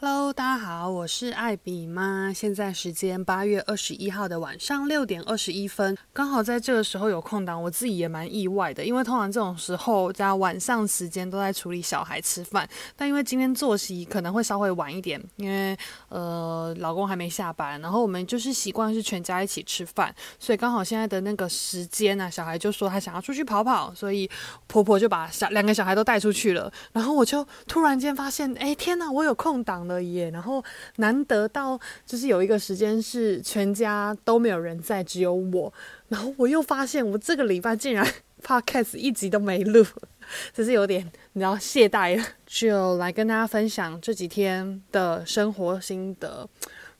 Hello，大家好，我是艾比妈。现在时间八月二十一号的晚上六点二十一分，刚好在这个时候有空档，我自己也蛮意外的，因为通常这种时候加晚上时间都在处理小孩吃饭，但因为今天作息可能会稍微晚一点，因为呃老公还没下班，然后我们就是习惯是全家一起吃饭，所以刚好现在的那个时间呢、啊，小孩就说他想要出去跑跑，所以婆婆就把小两个小孩都带出去了，然后我就突然间发现，哎天哪，我有空档了。耶，然后难得到就是有一个时间是全家都没有人在，只有我。然后我又发现我这个礼拜竟然 podcast 一集都没录，只是有点你知道懈怠了。就来跟大家分享这几天的生活心得。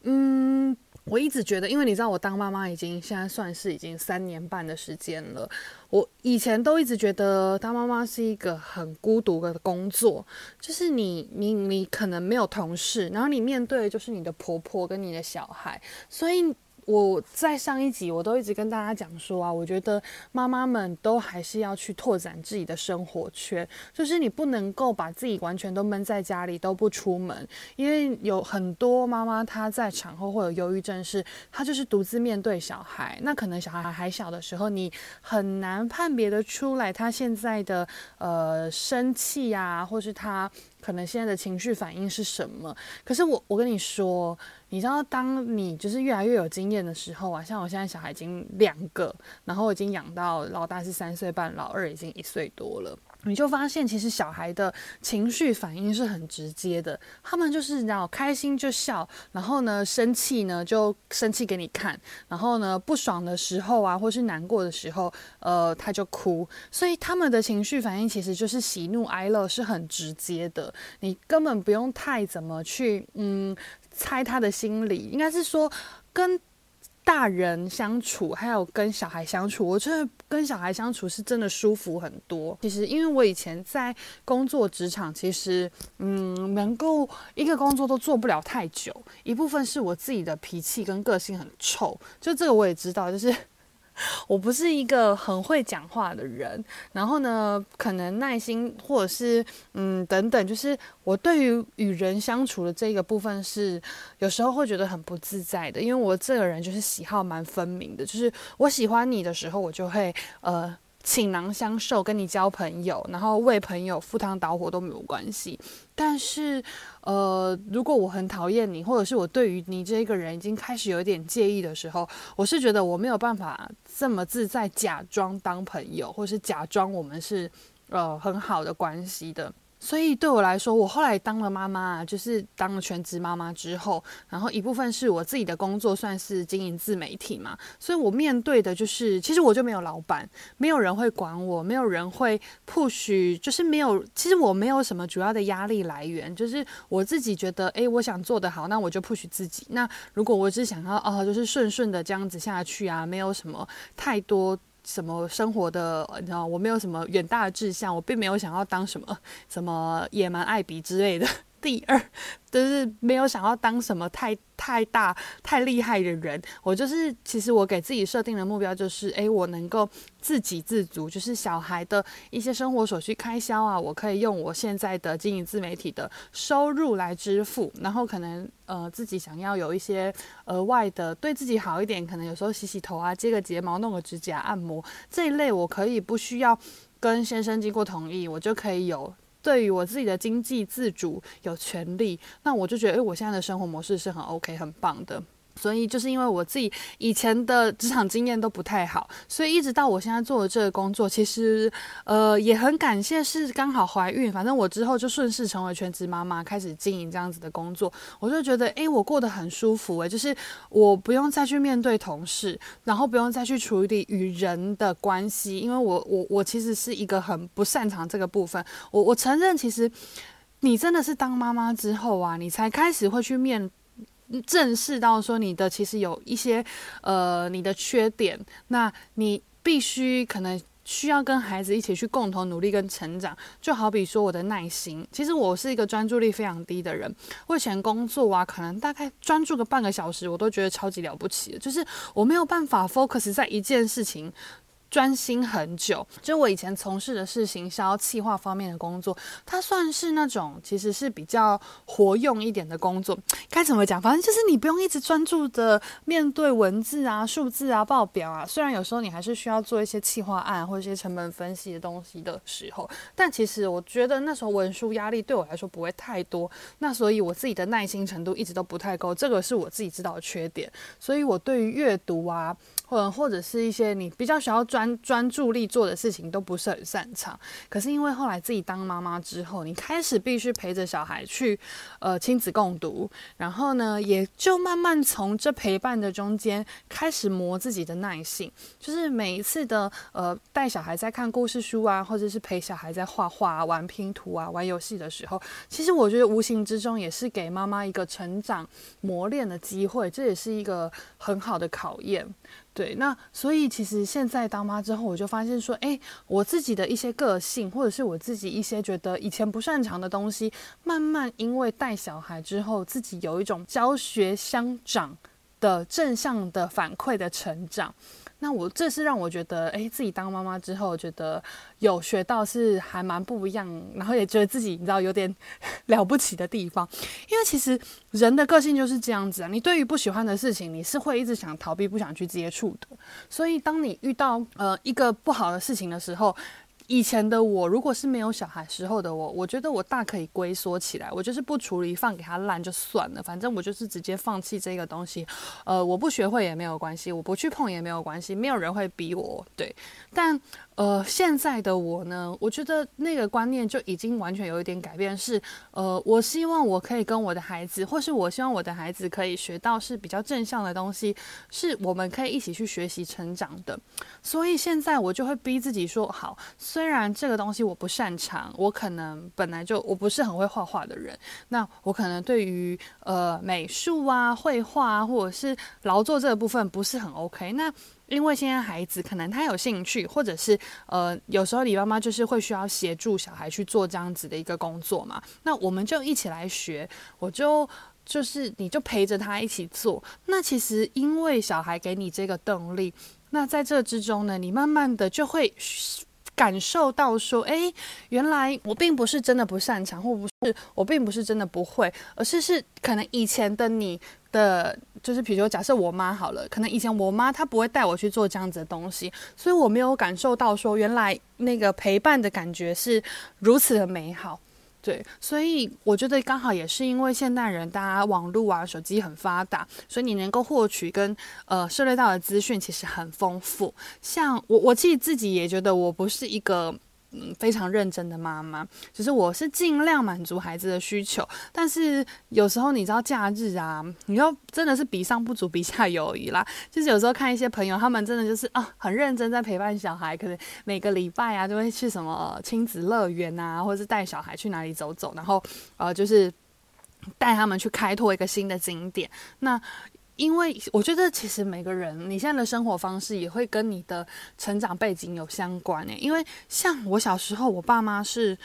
嗯。我一直觉得，因为你知道，我当妈妈已经现在算是已经三年半的时间了。我以前都一直觉得当妈妈是一个很孤独的工作，就是你你你可能没有同事，然后你面对的就是你的婆婆跟你的小孩，所以。我在上一集我都一直跟大家讲说啊，我觉得妈妈们都还是要去拓展自己的生活圈，就是你不能够把自己完全都闷在家里都不出门，因为有很多妈妈她在产后会有忧郁症，是她就是独自面对小孩，那可能小孩还小的时候，你很难判别得出来她现在的呃生气啊，或是她。可能现在的情绪反应是什么？可是我我跟你说，你知道，当你就是越来越有经验的时候啊，像我现在小孩已经两个，然后已经养到老大是三岁半，老二已经一岁多了。你就发现，其实小孩的情绪反应是很直接的。他们就是，你知道，开心就笑，然后呢，生气呢就生气给你看，然后呢，不爽的时候啊，或是难过的时候，呃，他就哭。所以他们的情绪反应其实就是喜怒哀乐是很直接的，你根本不用太怎么去，嗯，猜他的心理，应该是说跟。大人相处，还有跟小孩相处，我觉得跟小孩相处是真的舒服很多。其实，因为我以前在工作职场，其实，嗯，能够一个工作都做不了太久。一部分是我自己的脾气跟个性很臭，就这个我也知道，就是。我不是一个很会讲话的人，然后呢，可能耐心或者是嗯等等，就是我对于与人相处的这个部分是有时候会觉得很不自在的，因为我这个人就是喜好蛮分明的，就是我喜欢你的时候，我就会呃。倾囊相授，跟你交朋友，然后为朋友赴汤蹈火都没有关系。但是，呃，如果我很讨厌你，或者是我对于你这一个人已经开始有一点介意的时候，我是觉得我没有办法这么自在假装当朋友，或是假装我们是呃很好的关系的。所以对我来说，我后来当了妈妈，就是当了全职妈妈之后，然后一部分是我自己的工作，算是经营自媒体嘛。所以我面对的就是，其实我就没有老板，没有人会管我，没有人会 push，就是没有。其实我没有什么主要的压力来源，就是我自己觉得，诶，我想做得好，那我就 push 自己。那如果我只想要，哦，就是顺顺的这样子下去啊，没有什么太多。什么生活的，你知道，我没有什么远大的志向，我并没有想要当什么什么野蛮艾比之类的。第二，就是没有想要当什么太太大太厉害的人。我就是，其实我给自己设定的目标就是，诶，我能够自给自足，就是小孩的一些生活所需开销啊，我可以用我现在的经营自媒体的收入来支付。然后可能呃，自己想要有一些额外的，对自己好一点，可能有时候洗洗头啊，接个睫毛，弄个指甲，按摩这一类，我可以不需要跟先生经过同意，我就可以有。对于我自己的经济自主有权利，那我就觉得，诶，我现在的生活模式是很 OK、很棒的。所以就是因为我自己以前的职场经验都不太好，所以一直到我现在做的这个工作，其实呃也很感谢是刚好怀孕，反正我之后就顺势成为全职妈妈，开始经营这样子的工作，我就觉得诶，我过得很舒服诶，就是我不用再去面对同事，然后不用再去处理与人的关系，因为我我我其实是一个很不擅长这个部分，我我承认其实你真的是当妈妈之后啊，你才开始会去面。正视到说你的其实有一些呃你的缺点，那你必须可能需要跟孩子一起去共同努力跟成长。就好比说我的耐心，其实我是一个专注力非常低的人。我以前工作啊，可能大概专注个半个小时，我都觉得超级了不起，就是我没有办法 focus 在一件事情专心很久，就我以前从事的是行销企划方面的工作，它算是那种其实是比较活用一点的工作。该怎么讲？反正就是你不用一直专注的面对文字啊、数字啊、报表啊。虽然有时候你还是需要做一些企划案或者一些成本分析的东西的时候，但其实我觉得那时候文书压力对我来说不会太多。那所以我自己的耐心程度一直都不太够，这个是我自己知道的缺点。所以我对于阅读啊。或者或者是一些你比较需要专专注力做的事情都不是很擅长，可是因为后来自己当妈妈之后，你开始必须陪着小孩去呃亲子共读，然后呢，也就慢慢从这陪伴的中间开始磨自己的耐性，就是每一次的呃带小孩在看故事书啊，或者是陪小孩在画画、玩拼图啊、玩游戏的时候，其实我觉得无形之中也是给妈妈一个成长磨练的机会，这也是一个很好的考验。对，那所以其实现在当妈之后，我就发现说，诶，我自己的一些个性，或者是我自己一些觉得以前不擅长的东西，慢慢因为带小孩之后，自己有一种教学相长的正向的反馈的成长。那我这是让我觉得，哎，自己当妈妈之后，觉得有学到是还蛮不一样，然后也觉得自己你知道有点 了不起的地方，因为其实人的个性就是这样子啊，你对于不喜欢的事情，你是会一直想逃避，不想去接触的，所以当你遇到呃一个不好的事情的时候。以前的我，如果是没有小孩时候的我，我觉得我大可以龟缩起来，我就是不处理，放给他烂就算了，反正我就是直接放弃这个东西。呃，我不学会也没有关系，我不去碰也没有关系，没有人会逼我。对，但。呃，现在的我呢，我觉得那个观念就已经完全有一点改变。是，呃，我希望我可以跟我的孩子，或是我希望我的孩子可以学到是比较正向的东西，是我们可以一起去学习成长的。所以现在我就会逼自己说，好，虽然这个东西我不擅长，我可能本来就我不是很会画画的人，那我可能对于呃美术啊、绘画啊，或者是劳作这个部分不是很 OK。那因为现在孩子可能他有兴趣，或者是呃，有时候李妈妈就是会需要协助小孩去做这样子的一个工作嘛，那我们就一起来学，我就就是你就陪着他一起做。那其实因为小孩给你这个动力，那在这之中呢，你慢慢的就会感受到说，哎，原来我并不是真的不擅长，或不是我并不是真的不会，而是是可能以前的你的。就是比如说，假设我妈好了，可能以前我妈她不会带我去做这样子的东西，所以我没有感受到说原来那个陪伴的感觉是如此的美好。对，所以我觉得刚好也是因为现代人大家网络啊、手机很发达，所以你能够获取跟呃涉猎到的资讯其实很丰富。像我，我自己自己也觉得我不是一个。嗯，非常认真的妈妈，只是我是尽量满足孩子的需求，但是有时候你知道假日啊，你要真的是比上不足，比下有余啦。就是有时候看一些朋友，他们真的就是啊，很认真在陪伴小孩，可能每个礼拜啊，就会去什么亲子乐园啊，或者是带小孩去哪里走走，然后呃，就是带他们去开拓一个新的景点。那因为我觉得，其实每个人你现在的生活方式也会跟你的成长背景有相关诶。因为像我小时候，我爸妈是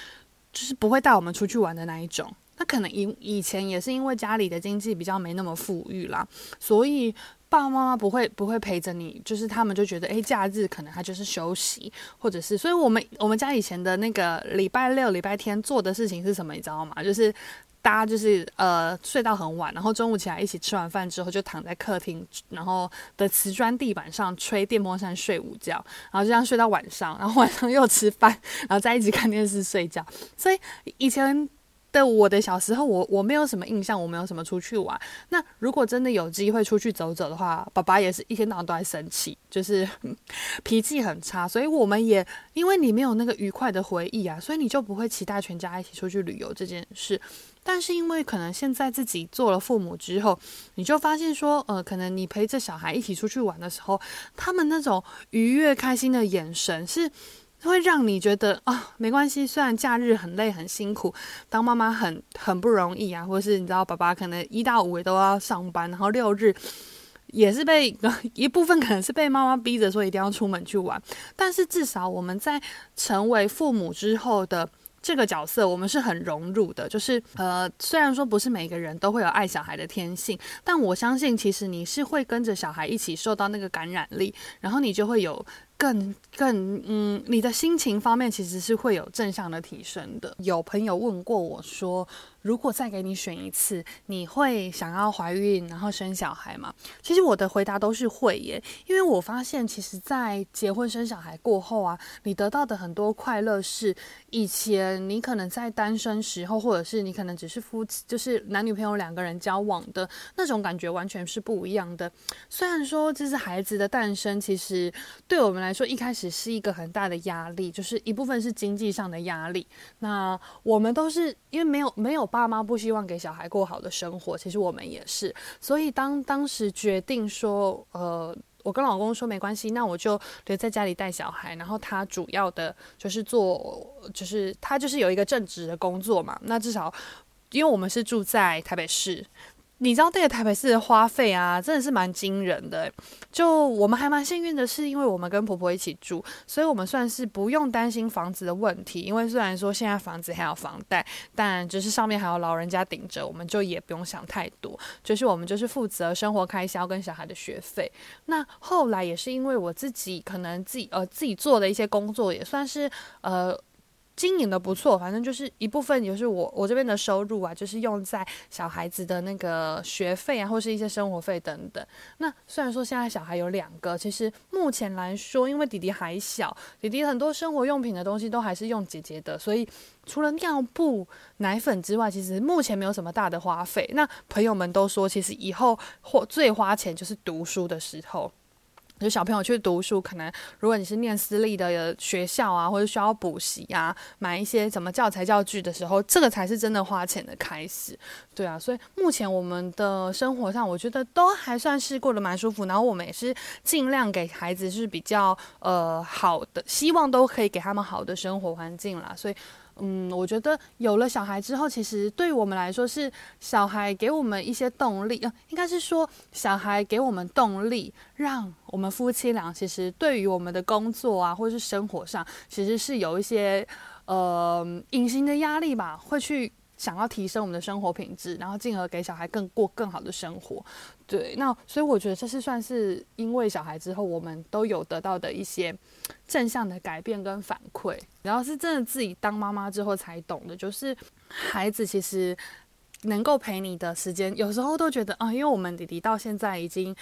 就是不会带我们出去玩的那一种。那可能以以前也是因为家里的经济比较没那么富裕啦，所以爸爸妈妈不会不会陪着你，就是他们就觉得，诶，假日可能他就是休息，或者是，所以我们我们家以前的那个礼拜六、礼拜天做的事情是什么，你知道吗？就是。大家就是呃睡到很晚，然后中午起来一起吃完饭之后，就躺在客厅，然后的瓷砖地板上吹电风扇睡午觉，然后就这样睡到晚上，然后晚上又吃饭，然后再一起看电视睡觉。所以以前。的我的小时候，我我没有什么印象，我没有什么出去玩。那如果真的有机会出去走走的话，爸爸也是一天到晚都在生气，就是 脾气很差。所以我们也因为你没有那个愉快的回忆啊，所以你就不会期待全家一起出去旅游这件事。但是因为可能现在自己做了父母之后，你就发现说，呃，可能你陪着小孩一起出去玩的时候，他们那种愉悦开心的眼神是。会让你觉得啊、没关系。虽然假日很累很辛苦，当妈妈很很不容易啊，或是你知道，爸爸可能一到五也都要上班，然后六日也是被 一部分可能是被妈妈逼着说一定要出门去玩。但是至少我们在成为父母之后的这个角色，我们是很融入的。就是呃，虽然说不是每个人都会有爱小孩的天性，但我相信其实你是会跟着小孩一起受到那个感染力，然后你就会有。更更嗯，你的心情方面其实是会有正向的提升的。有朋友问过我说，如果再给你选一次，你会想要怀孕然后生小孩吗？其实我的回答都是会耶，因为我发现其实，在结婚生小孩过后啊，你得到的很多快乐是以前你可能在单身时候，或者是你可能只是夫妻，就是男女朋友两个人交往的那种感觉，完全是不一样的。虽然说这是孩子的诞生，其实对我们来来说一开始是一个很大的压力，就是一部分是经济上的压力。那我们都是因为没有没有。爸妈不希望给小孩过好的生活，其实我们也是。所以当当时决定说，呃，我跟老公说没关系，那我就留在家里带小孩，然后他主要的就是做，就是他就是有一个正职的工作嘛。那至少，因为我们是住在台北市。你知道这个台北市的花费啊，真的是蛮惊人的。就我们还蛮幸运的是，因为我们跟婆婆一起住，所以我们算是不用担心房子的问题。因为虽然说现在房子还有房贷，但就是上面还有老人家顶着，我们就也不用想太多。就是我们就是负责生活开销跟小孩的学费。那后来也是因为我自己可能自己呃自己做的一些工作，也算是呃。经营的不错，反正就是一部分，就是我我这边的收入啊，就是用在小孩子的那个学费啊，或是一些生活费等等。那虽然说现在小孩有两个，其实目前来说，因为弟弟还小，弟弟很多生活用品的东西都还是用姐姐的，所以除了尿布、奶粉之外，其实目前没有什么大的花费。那朋友们都说，其实以后或最花钱就是读书的时候。就小朋友去读书，可能如果你是念私立的学校啊，或者需要补习啊，买一些什么教材教具的时候，这个才是真的花钱的开始。对啊，所以目前我们的生活上，我觉得都还算是过得蛮舒服。然后我们也是尽量给孩子是比较呃好的，希望都可以给他们好的生活环境啦。所以。嗯，我觉得有了小孩之后，其实对于我们来说是小孩给我们一些动力，呃，应该是说小孩给我们动力，让我们夫妻俩其实对于我们的工作啊，或者是生活上，其实是有一些呃隐形的压力吧，会去。想要提升我们的生活品质，然后进而给小孩更过更好的生活，对，那所以我觉得这是算是因为小孩之后，我们都有得到的一些正向的改变跟反馈。然后是真的自己当妈妈之后才懂的，就是孩子其实能够陪你的时间，有时候都觉得啊，因为我们弟弟到现在已经。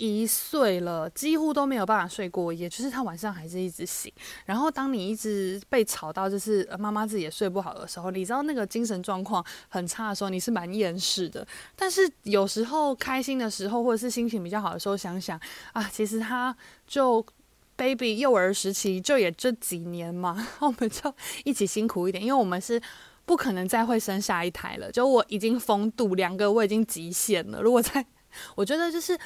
一岁了，几乎都没有办法睡过夜，就是他晚上还是一直醒。然后当你一直被吵到，就是妈妈自己也睡不好的时候，你知道那个精神状况很差的时候，你是蛮厌世的。但是有时候开心的时候，或者是心情比较好的时候，想想啊，其实他就 baby 幼儿时期就也这几年嘛，我们就一起辛苦一点，因为我们是不可能再会生下一胎了。就我已经封堵两个，我已经极限了。如果再，我觉得就是。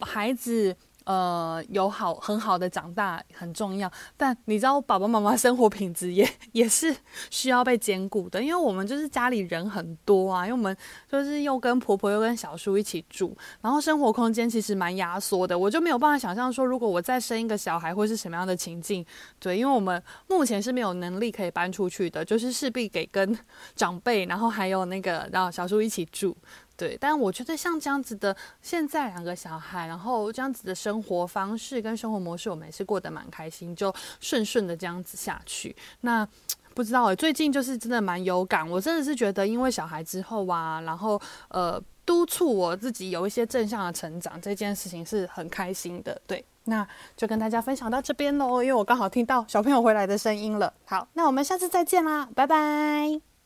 孩子，呃，有好很好的长大很重要，但你知道，爸爸妈妈生活品质也 也是需要被兼顾的，因为我们就是家里人很多啊，因为我们就是又跟婆婆又跟小叔一起住，然后生活空间其实蛮压缩的，我就没有办法想象说，如果我再生一个小孩会是什么样的情境，对，因为我们目前是没有能力可以搬出去的，就是势必给跟长辈，然后还有那个让小叔一起住。对，但我觉得像这样子的，现在两个小孩，然后这样子的生活方式跟生活模式，我们也是过得蛮开心，就顺顺的这样子下去。那不知道诶，最近就是真的蛮有感，我真的是觉得，因为小孩之后啊，然后呃，督促我自己有一些正向的成长，这件事情是很开心的。对，那就跟大家分享到这边喽，因为我刚好听到小朋友回来的声音了。好，那我们下次再见啦，拜拜。